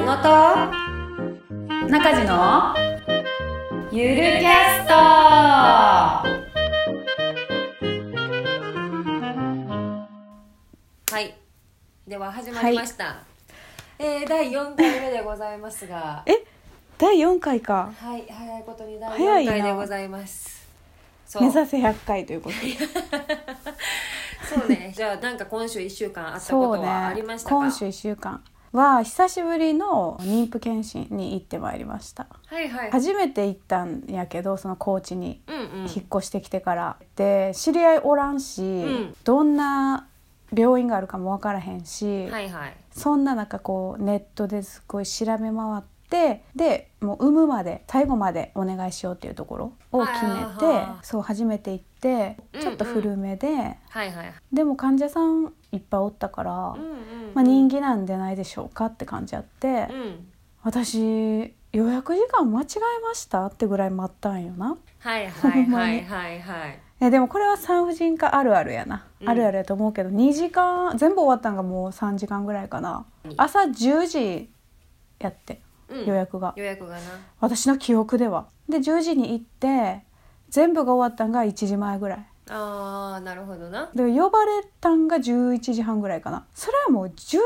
矢野と中地の？ゆるキャスト！はい。では始まりました、えー、第4回目でございますが。え？第4回か。はい早いことに第4早いな。回でございます。目指せ100回ということで。そうね。じゃあなんか今週1週間あったことはありましたか、今週1週間は久しぶりの妊婦検診に行ってまいりました。はいはい。初めて行ったんやけどその高知にうんうん。引っ越してきてから、で知り合いおらんし、ん。どんな病院があるかも分からへんし、はいはい。そんな中こうネットですごい調べ回ってでもう産むまで最後までお願いしようっていうところを決めてそう初めて行ってちょっと古めで、はいはいでも患者さんいっぱいおったから、うんうんまあ、人気なんじゃないでしょうかって感じあって、うん。私予約時間間違えましたってぐらい待ったんよな。はいはいはいはい。はいえでもこれは産婦人科あるあるやな、うん。あるあるやと思うけど2時間全部終わったんがもう3時間ぐらいかな。朝10時やってうん。予約が、予約がな。私の記憶では。で10時に行って全部が終わったんが1時前ぐらい。あーなるほどな。で呼ばれたんが11時半ぐらいかな。それはもう11時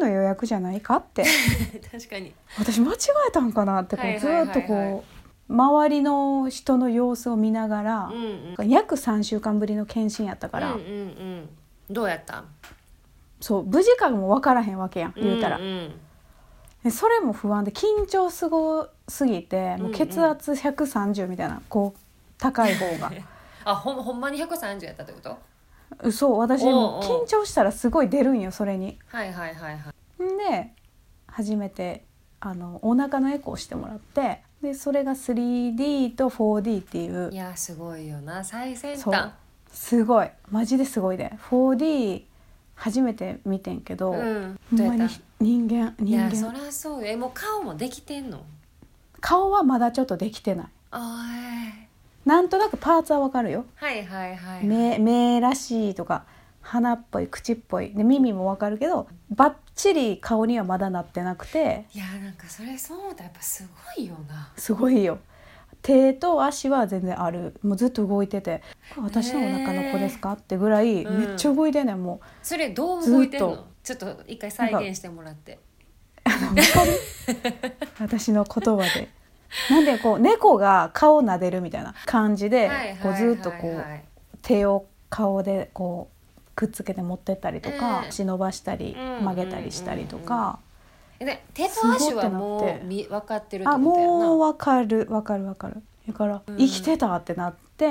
半の予約じゃないかって。確かに。私間違えたんかなってこはいうはいはいはい。ずっとこう周りの人の様子を見ながらうん、うん。約3週間ぶりの検診やったから、うんうんうん。どうやったそう無事かも分からへんわけやん言うたら、んん。でそれも不安で緊張すごすぎてもう血圧130みたいなこう高い方が。あほんほんまに130やったってこと？嘘私もうおうおう。緊張したらすごい出るんよそれに。はいはいはいはい。んで初めてあのお腹のエコーしてもらってでそれが 3D と 4D っていう。いやすごいよな最先端。すごい。マジですごいで。4D 初めて見てんけど、うん。ほんまに人間いやそりゃそうよ。えもう顔もできてんの？顔はまだちょっとできてない。あなんとなくパーツはわかるよ。ーはいはいはい。目目らしいとか鼻っぽい口っぽい。で耳もわかるけどバッチリ顔にはまだなってなくて。いやなんかそれそう思ったらやっぱすごいよな。すごいよ手と足は全然ある。もうずっと動いてて「これ私のお腹の子ですか?」ってぐらいうんめっちゃ動いてんねんもそれどう動いてんの？ずちょっと一回再現してもらって。うわかる私の言葉で。なんでこう猫が顔撫でるみたいな感じでこうずっとこう手を顔でこうくっつけて持ってったりとかうん。足伸ばしたりうん。曲げたりしたりとかえで手と足はもうみ分かってるってあことやもうなわかる。わかるわかる。だからうん。生きてたってなって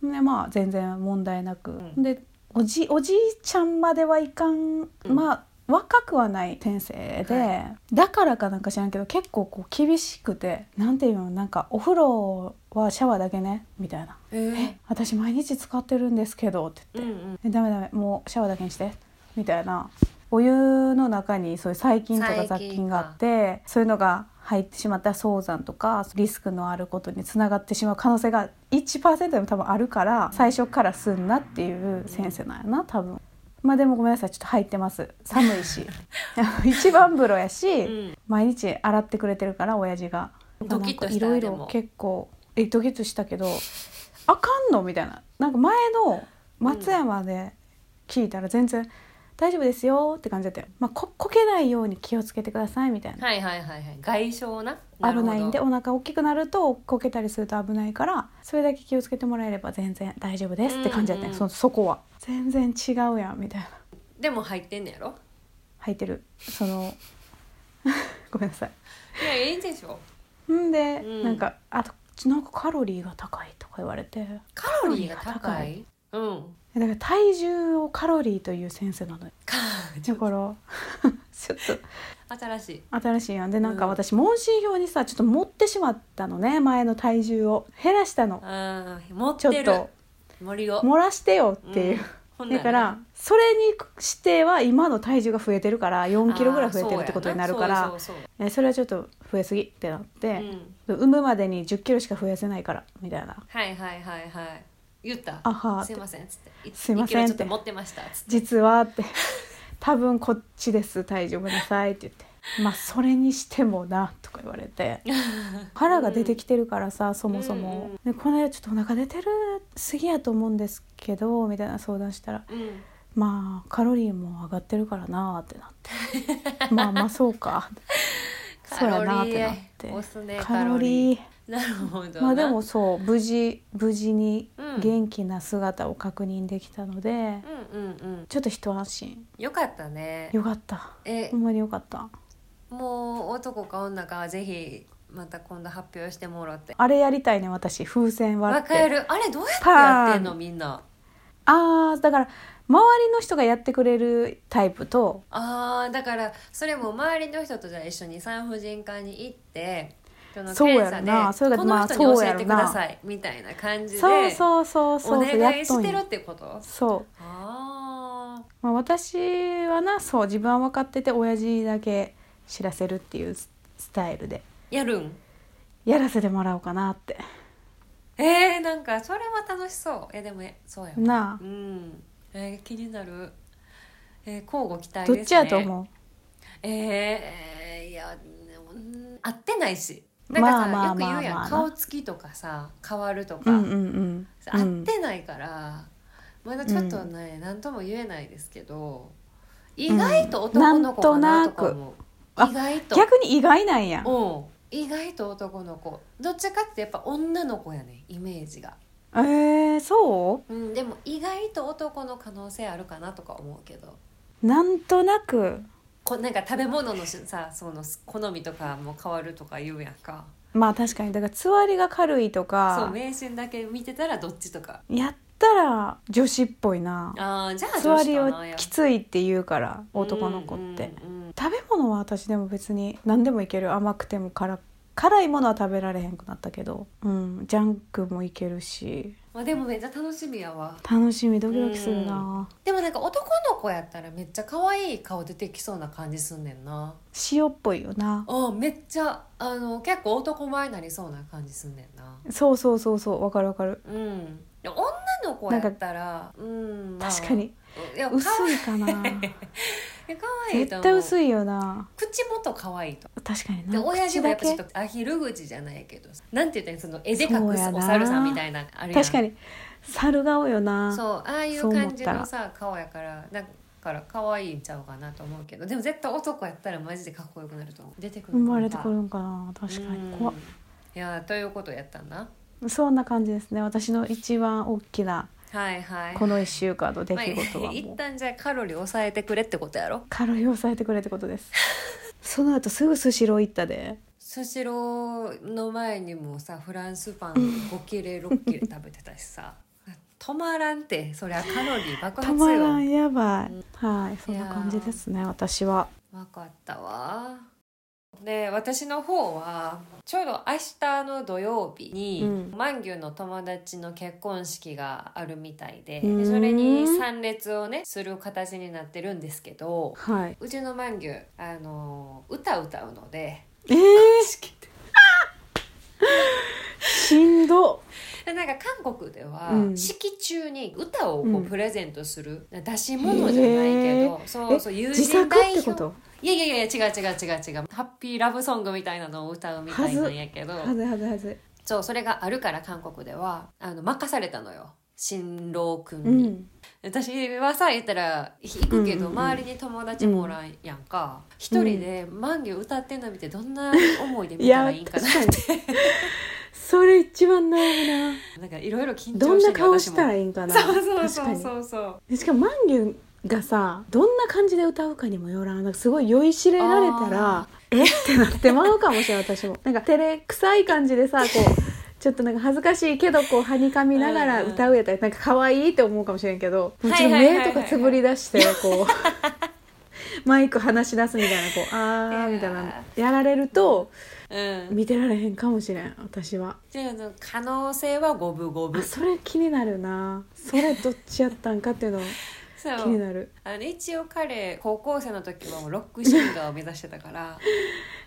うん。でまあ全然問題なく。うん。でおじおじいちゃんまではいかん。うん。まあ若くはない先生で、はだからかなんか知らんけど結構こう厳しくてなんていうのなんかお風呂はシャワーだけね？みたいな。えー。え私毎日使ってるんですけどって言って、うんうん。えダメダメもうシャワーだけにして。みたいなお湯の中にそういう細菌とか雑菌があってそういうのが入ってしまったら早産とかリスクのあることにつながってしまう可能性が1%でも多分あるから最初からすんなっていう先生なんやな多分。まあでもごめんなさいちょっと入ってます。寒いし。一番風呂やし、うん。毎日洗ってくれてるから親父が。ドキッといろいろ結構えドキッとしたけどあかんの？みたいな。なんか前の松山で聞いたら全然大丈夫ですよって感じだったよ、まあ、ここけないように気をつけてくださいみたいな。はいはいはいはい。外傷な。危ないんでるお腹大きくなるとこけたりすると危ないからそれだけ気をつけてもらえれば全然大丈夫ですって感じだったよ、うんうんそそこは。全然違うやんみたいな。でも入ってんねやろ？入ってる。その ごめんなさい。いやいいでしょ。んで、うん。なんかあとなんかカロリーが高いとか言われて。カロリーが高い？うん。だから体重をカロリーという先生なのよ。か だから。ちょっと。新しい。新しいやん。でなんかうん私問診票にさちょっと持ってしまったのね前の体重を。減らしたの。持っちょてるっと。森を。漏らしてよっていう、うん。だからそれにしては今の体重が増えてるから4キロぐらい増えてるってことになるからそそれはちょっと増えすぎってなって、うん。産むまでに1 0キロしか増やせないからみたいな。はいはいはいはい言った。あはーすいません。っつって。すいません1キロちょっと持ってました。っつって。実はって。多分こっちです体重ごめんなさいって言って。まあそれにしてもなとか言われて。腹が出てきてるからさそもそも、でこの間ちょっとお腹出てるすぎやと思うんですけどみたいな相談したらうん。まあカロリーも上がってるからなってなって。まあまあそうか。そうやなってなって。カロリーなるほどな。まあでもそう無事無事にうん。元気な姿を確認できたので、うんうんうん。ちょっと一安心。よかったね。よかった。えほんまによかった。もう男か女かぜひまた今度発表してもらって。あれやりたいね私風船割わって。かる。あれどうやってやってんのみんな？あーだから周りの人がやってくれるタイプとあーだからそれも周りの人とじゃあ一緒に産婦人科に行ってそうやろ検査なでこの人にまあ教えてくそうやろな。ださいみたいな感じで。そうそうそうそう。おそう願いしてってことそう、あまあ、私はなそう自分は分かってて親父だけ知らせるっていうススタイルでーやるんやらせてもらおうかなってえー、なんかそれは楽しそうえでもえそうやわなうんえー、気になるえー、交互期あ待ですねどっちやと思えー、いやうん合ってないしなんかさ、まあまあよく言うやん、顔つきとかさ変わるとか、ううんうんうん。合ってないから、まだちょっとね何、とも言えないですけど意外と男の子かなとか思う、あ意外と。逆に意外なんや。うん。意外と男の子。どっちかってやっぱ女の子やねイメージが、えー、そう？ん、でも意外と男の可能性あるかなとか思うけど。うなんとなくこなんか食べ物のしさその好みとかも変わるとか言うやんか。まあ確かに。だからつわりが軽いとそうか迷信だけ見てたらどっちとか。やったら女子っぽいな。あーじゃあつわりをきついって言うから男の子って、うんうんうん食べ物は私でも別に何でもいける。甘くても辛辛いものは食べられへんくなったけど、うん、ジャンクもいけるしまあでもめっちゃ楽しみやわ。楽しみドキドキするな、でもなんか男の子やったらめっちゃ可愛い顔出てきそうな感じすんねんな。塩っぽいよな。あめっちゃあの結構男前になりそうな感じすんねんな。そうそうそうそうわかるわかる。うん。で女の子やったらうん、まあ。確かに薄いい。かな絶対薄いよな。口元可愛いと確かにでな親父もやっぱちょっアヒル口じゃないけどなんて言ったらその絵で隠そうやなすお猿さんみたいなあれ確かに。猿顔よな。そうああいう感じのさ顔やからだから可愛いんちゃうかなと思うけどでも絶対男やったらマジでかっこよくなると思う。出てくる生まれてくるんかな。確かに。怖いやということやったんなそんな感じですね。私の一番大きなはいはい。この1週間の出まあ来事はもう。一旦じゃあカロリー抑えてくれってことやろ？カロリーを抑えてくれってことです。その後すぐスシロー行ったで。スシローの前にもさフランスパン5切れ6切れ食べてたしさ。止まらんって。そりゃカロリー爆た発よ。まらんやばい、はいそんな感じですね私は。分かったわで私の方はちょうど明日の土曜日に、うん。マンギュの友達の結婚式があるみたいでうんでそれに参列をねする形になってるんですけどはい。うちのマンギュあの歌歌うのでえー、式で。しんど。でなんか韓国では、うん。式中に歌をこううん。プレゼントする、出し物じゃないけど、そうえそう友人代表いやいやいや違う違う違う違う。ハッピーラブソングみたいなのを歌うみたいなんやけど。はずはずはずそうそれがあるから韓国ではあの任されたのよ。新郎くんに、うん。私はさ言ったら行くけど、うんうんうん。周りに友達もおらんやんか。一、人で満行歌ってんの見てどんな思いで見たらいいんかな確かに。それ一番悩むな。なんかいろいろ緊張してどんな顔したらいいんかな。そうそうそうそうそう。でしかもマンギュがさどんな感じで歌うかにもよらん。なんかすごい酔いしれられたらえ？ってなってまうかもしれない私も。なんか照れくさい感じでさこうちょっとなんか恥ずかしいけどこうはにかみながら歌うやったらなんか可愛いって思うかもしれんけどもうちょっとはいはい。はいはい目とかつぶり出してこう マイク話し出すみたいなこうあーみたいなやられるとうん。見てられへんかもしれん私は。じゃあ可能性は五分五分。あそれ気になるな。それどっちやったんかっていうのそう。気になる。あの一応彼高校生の時はもうロックシンガーを目指してたから。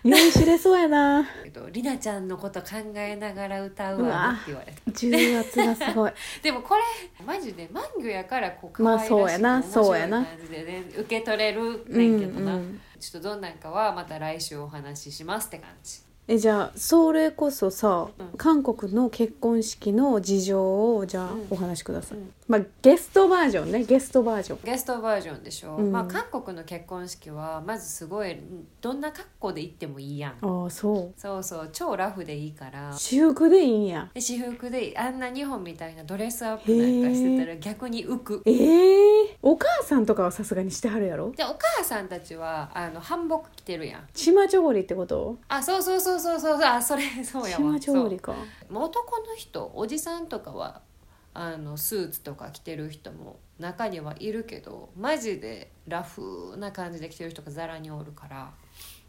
酔 いしれそうやな。えっとりなちゃんのこと考えながら歌うわねって言われて重圧がすごい。でもこれマジでマンギョやからこう可まあ愛らしいそうやな面白いそうやな。感じでね受け取れるうねんけどな、ん。ちょっとどんなんかはまた来週お話ししますって感じえじゃあそれこそさ、うん。韓国の結婚式の事情をじゃあうん。お話しください、うん。まあゲストバージョンね。ゲストバージョン。ゲストバージョンでしょ、うん。まあ韓国の結婚式はまずすごいどんな格好で行ってもいいやん。ああそそうそう。超ラフでいいから。う私服でいいんや。で私服であんな日本みたいなドレスアップなんかしてたら逆に浮く。ええお母さんとかはさすがにしてはるやろ？でお母さんたちはあの韓服着てるやん。チマチョゴリってこと？あそうそうそうそうそうあそれ そうやわ。チマチョゴリか男の人おじさんとかはあのスーツとか着てる人も中にはいるけどマジでラフな感じで着てる人がざらにおるから。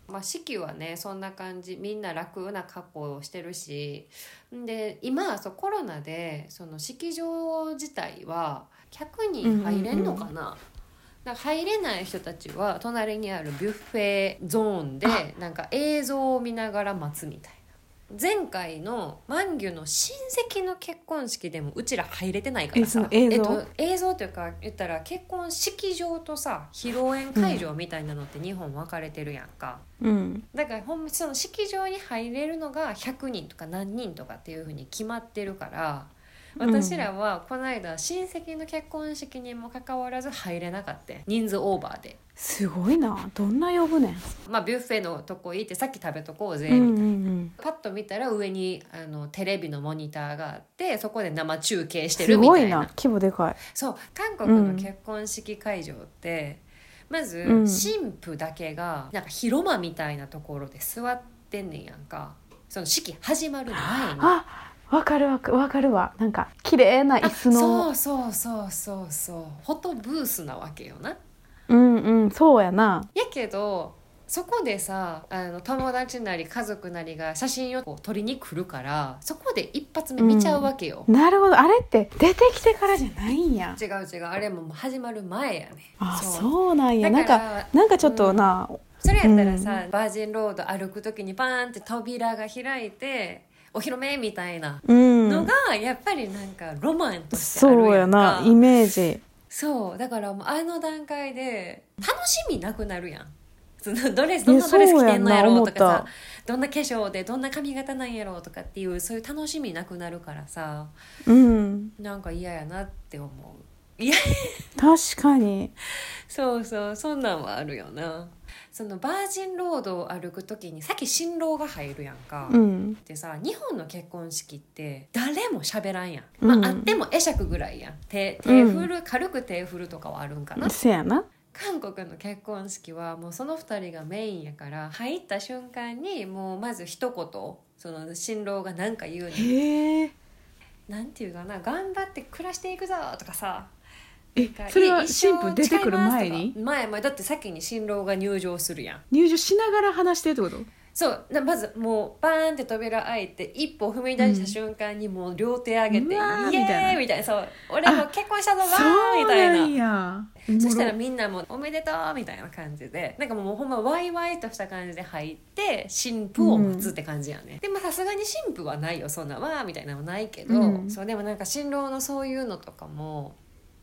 まあ、式はねそんな感じ。みんな楽な格好をしてるし。で今そうコロナでその式場自体は100人入れんのかな、だから入れない人たちは隣にあるビュッフェゾーンでなんか映像を見ながら待つみたいな。前回の万牛の親戚の結婚式でもうちら入れてないからさ。映像？えっと、映像というか言ったら結婚式場とさ披露宴会場みたいなのって日本分かれてるやんか、うん。だからほんまその式場に入れるのが100人とか何人とかっていうふうに決まってるから私らはこの間親戚の結婚式にもかかわらず入れなかった人数オーバーで。すごいな。どんな呼ぶねん。まあビュッフェのとこ行ってさっき食べとこうぜ。うんうみたいな、ん。パッと見たら上にあのテレビのモニターがあってそこで生中継してうんすごるみたいな。いな。規模でかい。そう。韓国の結婚式会場って、まずうん。新婦だけがなんか広間みたいなところで座ってんねんやんか。その式始まる前に。あわかるわかわかるわ。なんか綺麗な椅子の。あそうそうそうそう。そうフォトブースなわけよな。うんうんそうやな。やけどそこでさあの友達なり家族なりが写真を撮りに来るからそこで一発目見ちゃうわけよ。なるほど。あれって出てきてからじゃないんや。違う違う。あれも始まる前やね。あそう。そうなんや。なんからなんかちょっとな、それやったらさ、バージンロード歩く時にバーンって扉が開いてお披露目みたいなうん。のがやっぱりなんかロマンとしてあるそうやな。イメージ。そう。だからもうあの段階で楽しみなくなるやん。そのドレスどんなドレス着てんのやろうとかさどんな化粧でどんな髪型なんやろうとかっていうそういう楽しみなくなるからさ。うん。なんか嫌やなって思ういや。確かに。そうそうそんなんはあるよな。そのバージンロードを歩く時にさっき新郎が入るやんか、うん。でさ日本の結婚式って誰も喋らんやん、うん。まああっても会釈ぐらいやん。手手振る、軽く手振るとかはあるんかな。せやな。韓国の結婚式はもうその2人がメインやから入った瞬間にもうまず一言その新郎が何か言うねん。なんていうかな頑張って暮らしていくぞとかさそれは新婦出てくる前に？前前だって先に新郎が入場するやん。入場しながら話してるってこと？そうなまずもうバーンって扉開いて一歩踏み出した瞬間にもう両手上げて「うわーイエーイ!」みたいな。そう「俺も結婚したぞわそー!」みうたいな。そしたらみんなも「おめでとう!」みたいな感じで。なんかもうほんまワイワイとした感じで入って新婦を待つって感じやね、でもさすがに新婦はないよそんなわーみたいなのもないけど、うん。そうでもなんか新郎のそういうのとかも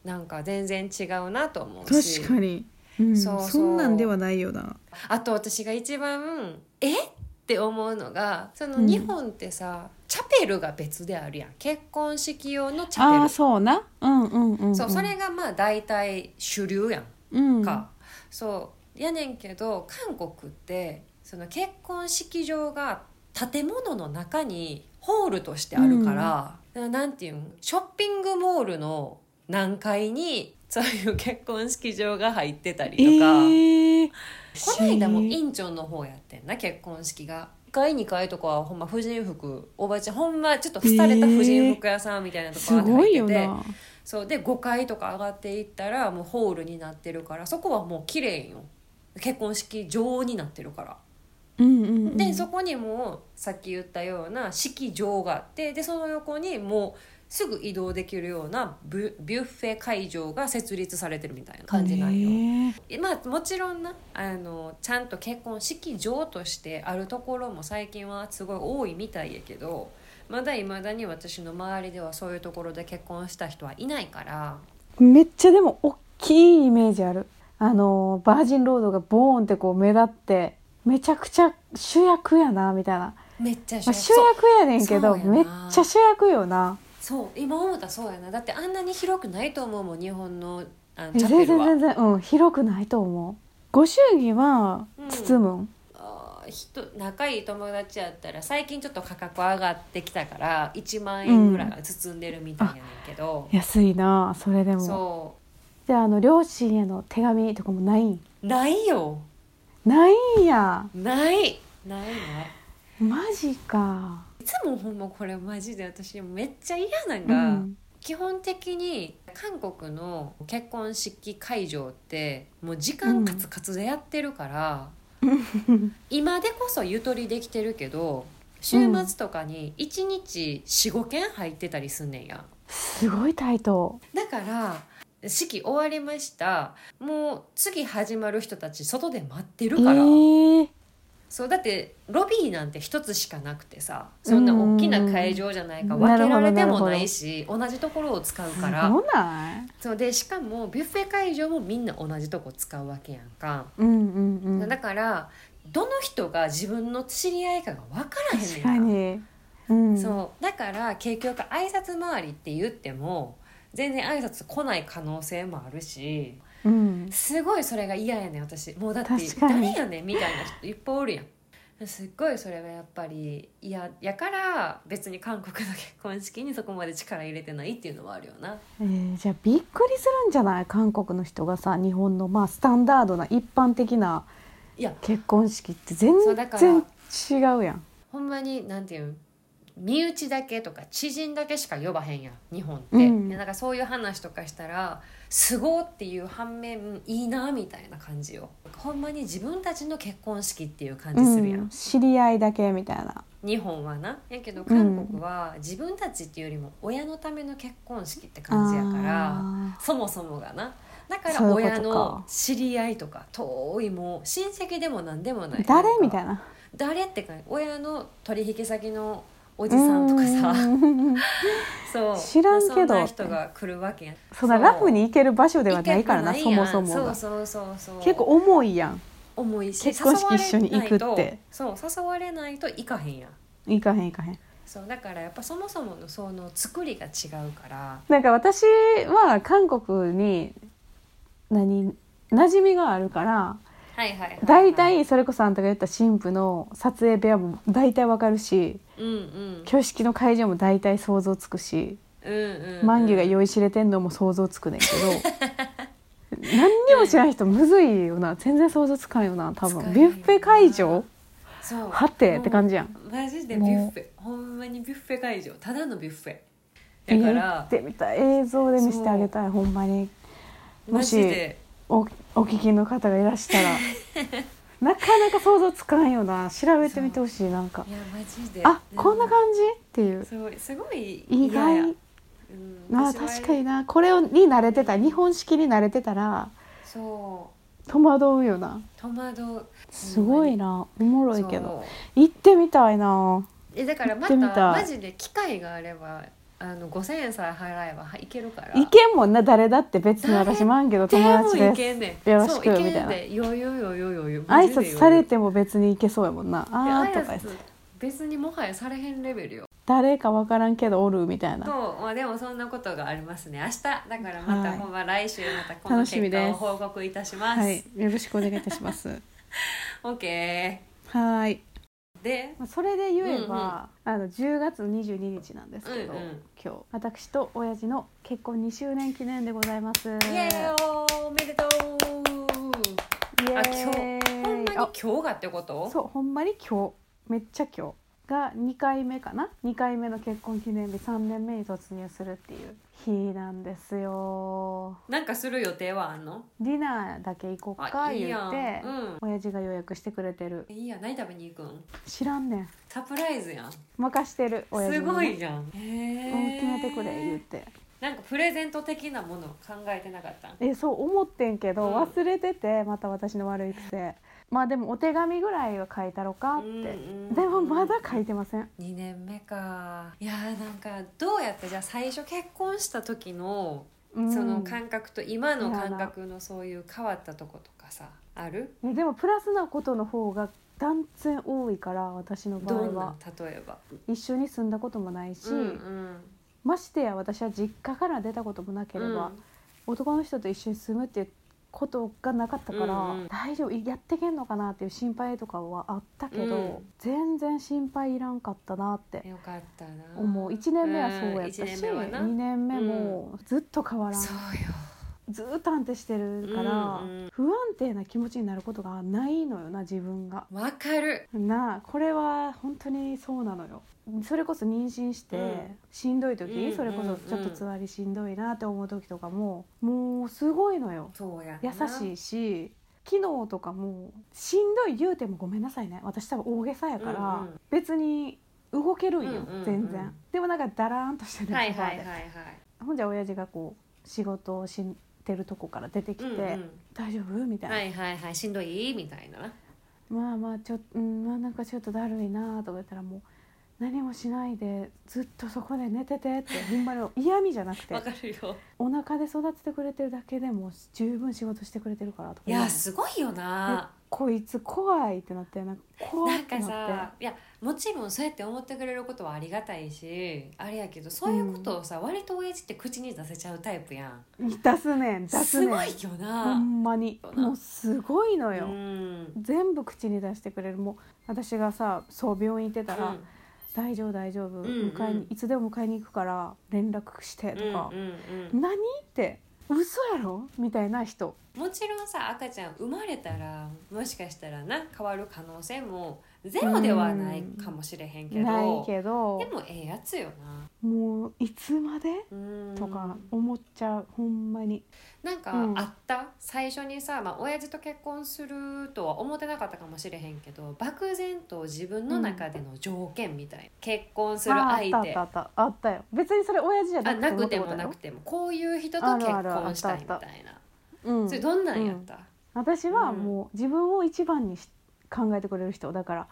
なんか全然違うなと思うろし。確かに、うん、そうそう。そんなんではないよな。あと私が一番え？って思うのがそのうん。日本ってさ、チャペルが別であるやん。結婚式用のチャペル。ああそうな。うんうんうん、うん、そうそれがまあ大体主流やん。うん。か、そう。やねんけど韓国ってその結婚式場が建物の中にホールとしてあるから、なんていうん？ショッピングモールの何階にそういう結婚式場が入ってたりとえか、ー、この間もインチョンの方やってんな結婚式が。1階2階とかはほんま婦人服おばちゃんほんまちょっと廃れた婦人服屋さんみたいなとこすろにごいよ入ってて、な。そうで5階とか上がっていったらもうホールになってるからそこはもう綺麗よ。結婚式場になってるから、うんうんうん。でそこにもさっき言ったような式場があってでその横にもうすぐ移動できるようなビュビュッフェ会場が設立されてるみたいな感じなんよ、へまあもちろんなあのちゃんと結婚式場としてあるところも最近はすごい多いみたいやけどまだいまだに私の周りではそういうところで結婚した人はいないから。ーめっちゃでも大きいイメージある。あのバージンロードがボーンってこう目立ってめちゃくちゃ主役やなみたいな、めっちゃまあ、主役やねんけどめっちゃ主役よなそう今思ったらそうやな。だってあんなに広くないと思うもん日本のあのえチャペルは。全然全然うん広くないと思う。ご祝儀はうん包むん、あー人仲いい友達やったら最近ちょっと価格上がってきたから1万円ぐらいは包んでるみたいやねんけど、安いなそれでも。そじゃああの両親への手紙とかもない？んうないよ。ないんや。ない。ないないマジか。いつもほんまこれマジで私めっちゃ嫌なんうが、ん。基本的に韓国の結婚式会場ってもう時間カツカツでやってるから、今でこそゆとりできてるけど週末とかに1日45件入ってたりすんねんや。すごいタイト。だから式終わりました。もう次始まる人たち外で待ってるえから、ー、そうだってロビーなんて一つしかなくてさそんな大きな会場じゃないかうん。分けられてもないし同じところを使うから。ない。そうでしかもビュッフェ会場もみんな同じとこ使うわけやんか、うんうんうん。だからどの人が自分の知り合いかが分からへんねん確かに。うん。そうだから結局挨拶回りって言っても全然挨拶来ない可能性もあるしうん。すごいそれが嫌やねん私。もうだって確かに。誰やねんみたいな人いっぱいおるやん。すっごいそれはやっぱり嫌やから別に韓国の結婚式にそこまで力入れてないっていうのはあるよな。えーじゃあびっくりするんじゃない？韓国の人がさ日本のまあスタンダードな一般的ないや。結婚式って全そうだから然違うやん。ほんまになんていうん？身内だけとか知人だけしか呼ばへんやん日本って、うん。でなんかそういう話とかしたらすごっていう反面いいなみたいな感じよ。ほんまに自分たちの結婚式っていう感じするやん、うん、知り合いだけみたいな。日本はな。やけど韓国は自分たちっていうよりも親のための結婚式って感じやからあそもそもがな。だから親の知り合いとか遠いもう親戚でも何でもない。ー誰みたいな。誰ってか親の取引先のおじさんとかさ。うん。そう。知らんけど。そんな人が来るわけや。んそんなラフに行ける場所ではないからなそもそもが。そうそうそうそう。結構重いやん。重いし結婚式一緒に行くって。そう誘われないと行かへんやん。行かへん行かへん。そうだからやっぱそもそものその作りが違うから。なんか私は韓国に何馴染みがあるからはいはいはい、はい、大体それこそあんたが言った新婦の撮影部屋も大体わかるしうんうん。挙式の会場も大体想像つくしうんうんうん。満月が酔いしれてんのも想像つくねんけど 何にも知らん人むずいよな。全然想像つかんよな多分。ビュッフェ会場？そう。はて？って感じやん。マジでビュッフェ。ほんまにビュッフェ会場。ただのビュッフェ。だから行ってみたい。映像で見せてあげたいほんまに。もマしおお聞きの方がいらしたら。なかなか想像つかんよな。調べてみてほしいなんか。いやマジで。あこんな感じ？っていう。すごいすごい意外。うん。な私は確かにな。これをに慣れてた日本式に慣れてたらそう。戸惑うよな。戸惑う。すごいな。おもろいけど。行ってみたいな。えだからま行ってみたい。たマジで機会があればあの5,000円さえ払えばはいけるから。行けんもんな誰だって別に私もあんけど友達です。けんねん。よろしくみたいな。でよよよよよよ。挨拶されても別に行けそうやもんな。あーとか別にもはやされへんレベルよ。誰か分からんけどおるみたいな。そうまあでもそんなことがありますね。明日だからまた、はいほんま来週またこの結果を報告いたします、はいよろしくお願いいたします。OK はいでまあそれで言えば、あの10月の22日なんですけど、うんうん。今日私と親父の結婚2周年記念でございます。イエイエーイおめでとう。あ今日ほんまにあ今日がってこと？そうほんまに今日。めっちゃ今日が2回目かな？2回目の結婚記念日3年目に突入するっていう。日なんですよ。なんかする予定はあんの？ディナーだけ行こうか言ってうん。親父が予約してくれてる。いいや何食べに行くん？知らんねん。サプライズやん。任してる親父ねごいじゃん。へうんえ決めてくれ言って。なんかプレゼント的なものを考えてなかったん？えそう思ってんけど、うん。忘れててまた私の悪い癖まあでもお手紙ぐらいは書いたろかって、うんうんでもまだ書いてません。2年目か。いやーなんかどうやってじゃあ最初結婚した時のうん。その感覚と今の感覚のそういう変わったとことかさある？でもプラスなことの方が断然多いから私の場合は。例えば？一緒に住んだこともないし、うんうん。ましてや私は実家から出たこともなければ、男の人と一緒に住むっていうことがなかったから、うんうん。大丈夫やってけんのかなっていう心配とかはあったけど、うん。全然心配いらんかったなってうんよかったな。思う。1年目はそうやったし、うん一年目はな。2年目もずっと変わらん、そうよずっと安定してるから、うんうん。不安定な気持ちになることがないのよな自分が。わかる。なあこれは本当にそうなのよ。それこそ妊娠して、うん。しんどい時、うんそれこそちょっとつわりしんどいなって思う時とかももうすごいのよ。そうや優しいし昨日とかもしんどい言うてもごめんなさいね。私多分大げさやから、うんうん。別に動けるんよ、うんうんうん全然。でもなんかダラーンとしてるはいはいほんじゃ親父がこう仕事をしてるとこから出てきて「うんうん。大丈夫?」みたいな、はいはいはい。しんどい？みたいな。なまあまあちょっと、うん、まあなんかちょっとだるいなとか言ったらもう何もしないでずっとそこで寝ててってほんまに嫌味じゃなくて。わかるよ。お腹で育ててくれてるだけでも十分仕事してくれてるからとか。いやすごいよな。こいつ怖いってなってなんか怖ないってなさいやもちろんそうやって思ってくれることはありがたいしあれやけどそういうことをさ、割と親父って口に出せちゃうタイプやん。って出すねん出すねん。すごいよほな、んまに。もうすごいのうよ、ん。全部口に出してくれる。もう私がさそう病院行ってたら、うん大丈夫大丈夫、んうん。迎えにいつでも迎えに行くから連絡してとか。うん、うんうん。何って嘘やろ？みたいな人。もちろんさ赤ちゃん生まれたらもしかしたらな変わる可能性もゼロではないかもしれへんけど、ないけどでもええやつよな。もういつまで？うん。とか思っちゃうほんまに。なんかうん。あった、最初にさ、まあ親父と結婚するとは思ってなかったかもしれへんけど漠然と自分の中での条件みたいな、結婚するああ相手。ったあったあった。あったよ。別にそれ親父じゃなくてもなくてもこういう人と結婚したいみたいな。うん。それどんなんやった、私はうん。もう自分を一番にし考えてくれる人だから。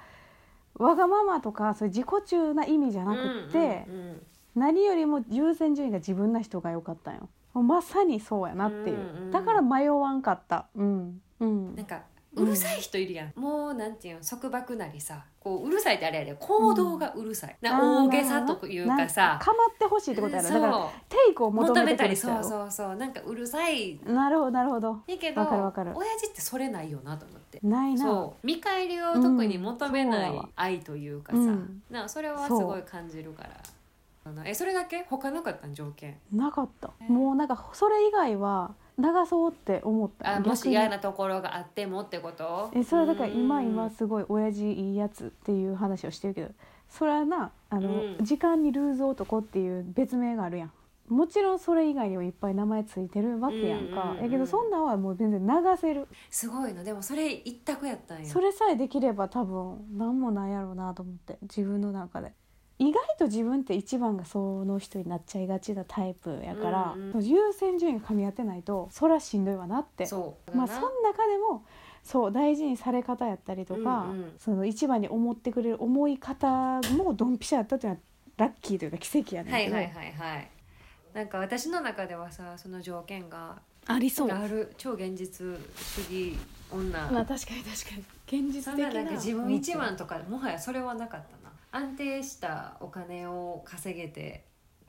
わがままとかそういう自己中な意味じゃなくって、うんうんうん。何よりも優先順位が自分な人が良かったんよ。まさにそうやなっていう、うんうんだから迷わんかった。うん。うん。なんかうるさい人いるやん、もうなんていうの束縛なりさこううるさいってあれやで行動がうるさい、な大げさというかさかまってほしいってことやろ。だからそうテイクを求めたりそうそうそう。なんかうるさい。なるほどなるほど。やけど親父ってそれないよなと思って。ないな。そう。見返りを特に求めない愛というかさ、うん。なそれはすごい感じるから。えそれだけ？他なかったん？条件。なかった。もうなんかそれ以外は流そうって思った。あもし嫌なところがあってもってこと？えそれはだから今うん。今すごい親父いいやつっていう話をしてるけどそれはなあの、うん。時間にルーズ男っていう別名があるやん。もちろんそれ以外にもいっぱい名前ついてるわけやんか、やけどそんなんはもう全然流せる。すごいのでもそれ一択やったんや。それさえできれば多分何もないやろうなと思って。自分の中で意外と自分って一番がその人になっちゃいがちなタイプやから、うんう優先順位が噛み合ってないとそりゃしんどいわなって。まあその中でもそう大事にされ方やったりとか、うんうん。その一番に思ってくれる思い方もドンピシャやったっていうのはラッキーというか奇跡やねんけど、はいはいはいはい。なんか私の中ではさその条件がありそう。ある超現実主義女。まあ確かに確かに。現実的な。ななんか自分一番とかもはやそれはなかったな安定したお金を稼げて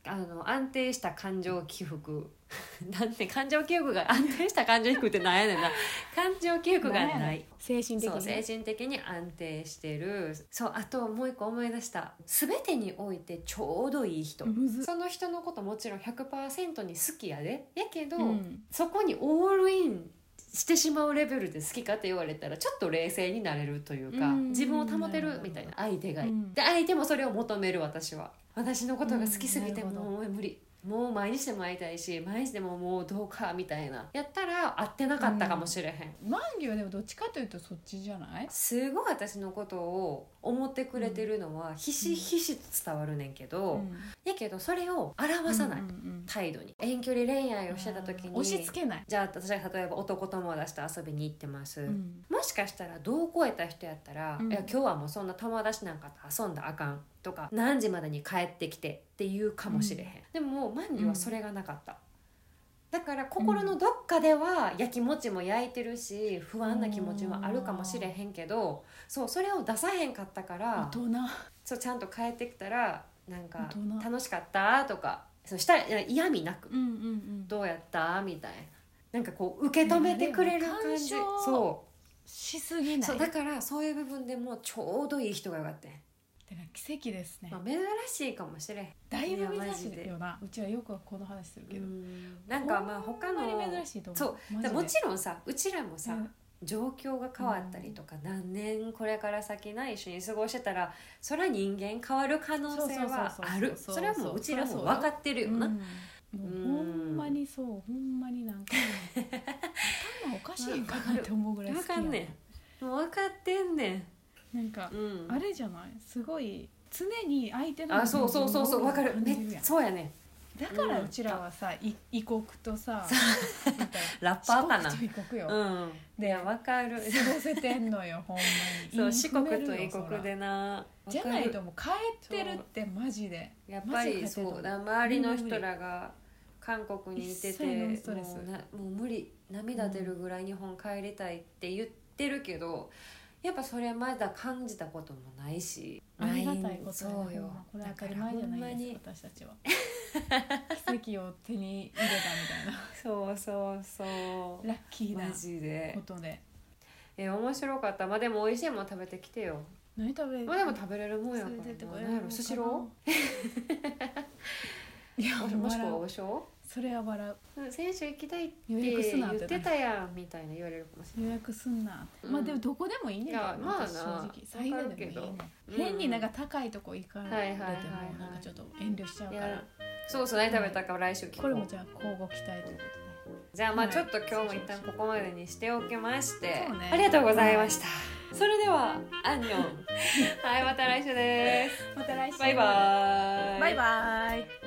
あの安定した感情起伏。なんて感情起伏が安定した感情起伏ってなんやねんな。感情起伏がない。精神的そうに精神的に安定してる。そうあともう一個思い出した。全てにおいてちょうどいい人。その人のこともちろん100%に好きやで。やけど、うん。そこにオールインしてしまうレベルで好きかって言われたらちょっと冷静になれるというか、うん。自分を保てるみたいな相手がいで相手もそれを求める私は。私のことが好きすぎてもう無理。もう毎日でも会いたいし毎日でももうどうかみたいな。やったら会ってなかったかもしれへん、マンギはでもどっちかというとそっちじゃない？すごい私のことを思ってくれてるのはひしひしと伝わるねんけど、うん。やけどそれを表さない、うんうん態度に。遠距離恋愛をしてた時に押し付けない、じゃあ私が例えば男友達と遊びに行ってます、うん。もしかしたら度を超えた人やったら、うん。いや今日はもうそんな友達なんかと遊んだらあかんとか何時までに帰ってきてって言うかもしれへん、でもマンリはそれがなかった、だから心のどっかでは焼きもちも焼いてるし不安な気持ちもあるかもしれへんけどそうそれを出さへんかったからそうちゃんと帰ってきたらなんか楽しかったとかそうしたら嫌味なくうんうんうん。どうやった？みたいな。なんかこう受け止めてくれる感じ。そう。しすぎない？そうだからそういう部分でもちょうどいい人がよかったん。やだから奇跡ですね。まあ、珍しいかもしれん。だいぶ珍しいよな。うちはよくこの話するけど。なんかまあ他の珍しいと思う。そう。もちろんさうちらもさ、うん状況が変わったりとか、何年これから先な一緒に過ごしてたらそれは人間変わる可能性はある。それはもううちらも分かってるよな、ほんまにそう。ほんまになんか 頭おかしいんかなって思うぐらい好分きやかんねん。もう分かってんねん。なんか、うん。あれじゃない？すごい常に相手のあそうそうそうそう。分かる。めそうやねだからうちらはさ、い異国とさラッパーかな四国と異国よ、うん。いや分かる。過ごせてんのよほんまに。そう四国と異国でな。じゃないともう帰ってるってマジで。やっぱりそう。だ周りの人らが韓国にいててもうなもう無理。涙出るぐらい日本帰りたいって言ってるけど、やっぱそれまだ感じたこともないしありがたいことそうよ。これ当たり前じゃないです私たちは。奇跡を手に入れたみたいな。そうそうそう。ラッキーなマジで。ことで。え面白かった。まあでも美味しいもん食べてきてよ。何食べる？まあでも食べれるもんやからな。何やろ？スシロいやー もしくは王将それは笑う。うん先週行きたいって予言約すなっっててたやんみたいな言われるかもしれ予約すんなうんまあでもどこでもいいねんけどまあ正直。最後でもいいね。わかるけど変になんか高いとこ行かれてもなんかちょっと遠慮しちゃうないから。やそうそう何食べたか来週聞こう。これもじゃあ交互期待ということで。じゃあまあはい。ちょっと今日も一旦ここまでにしておきまして、ね。ありがとうございました、それではアンニョン。はいまた来週です。また来週。バイバーイ。バイバイ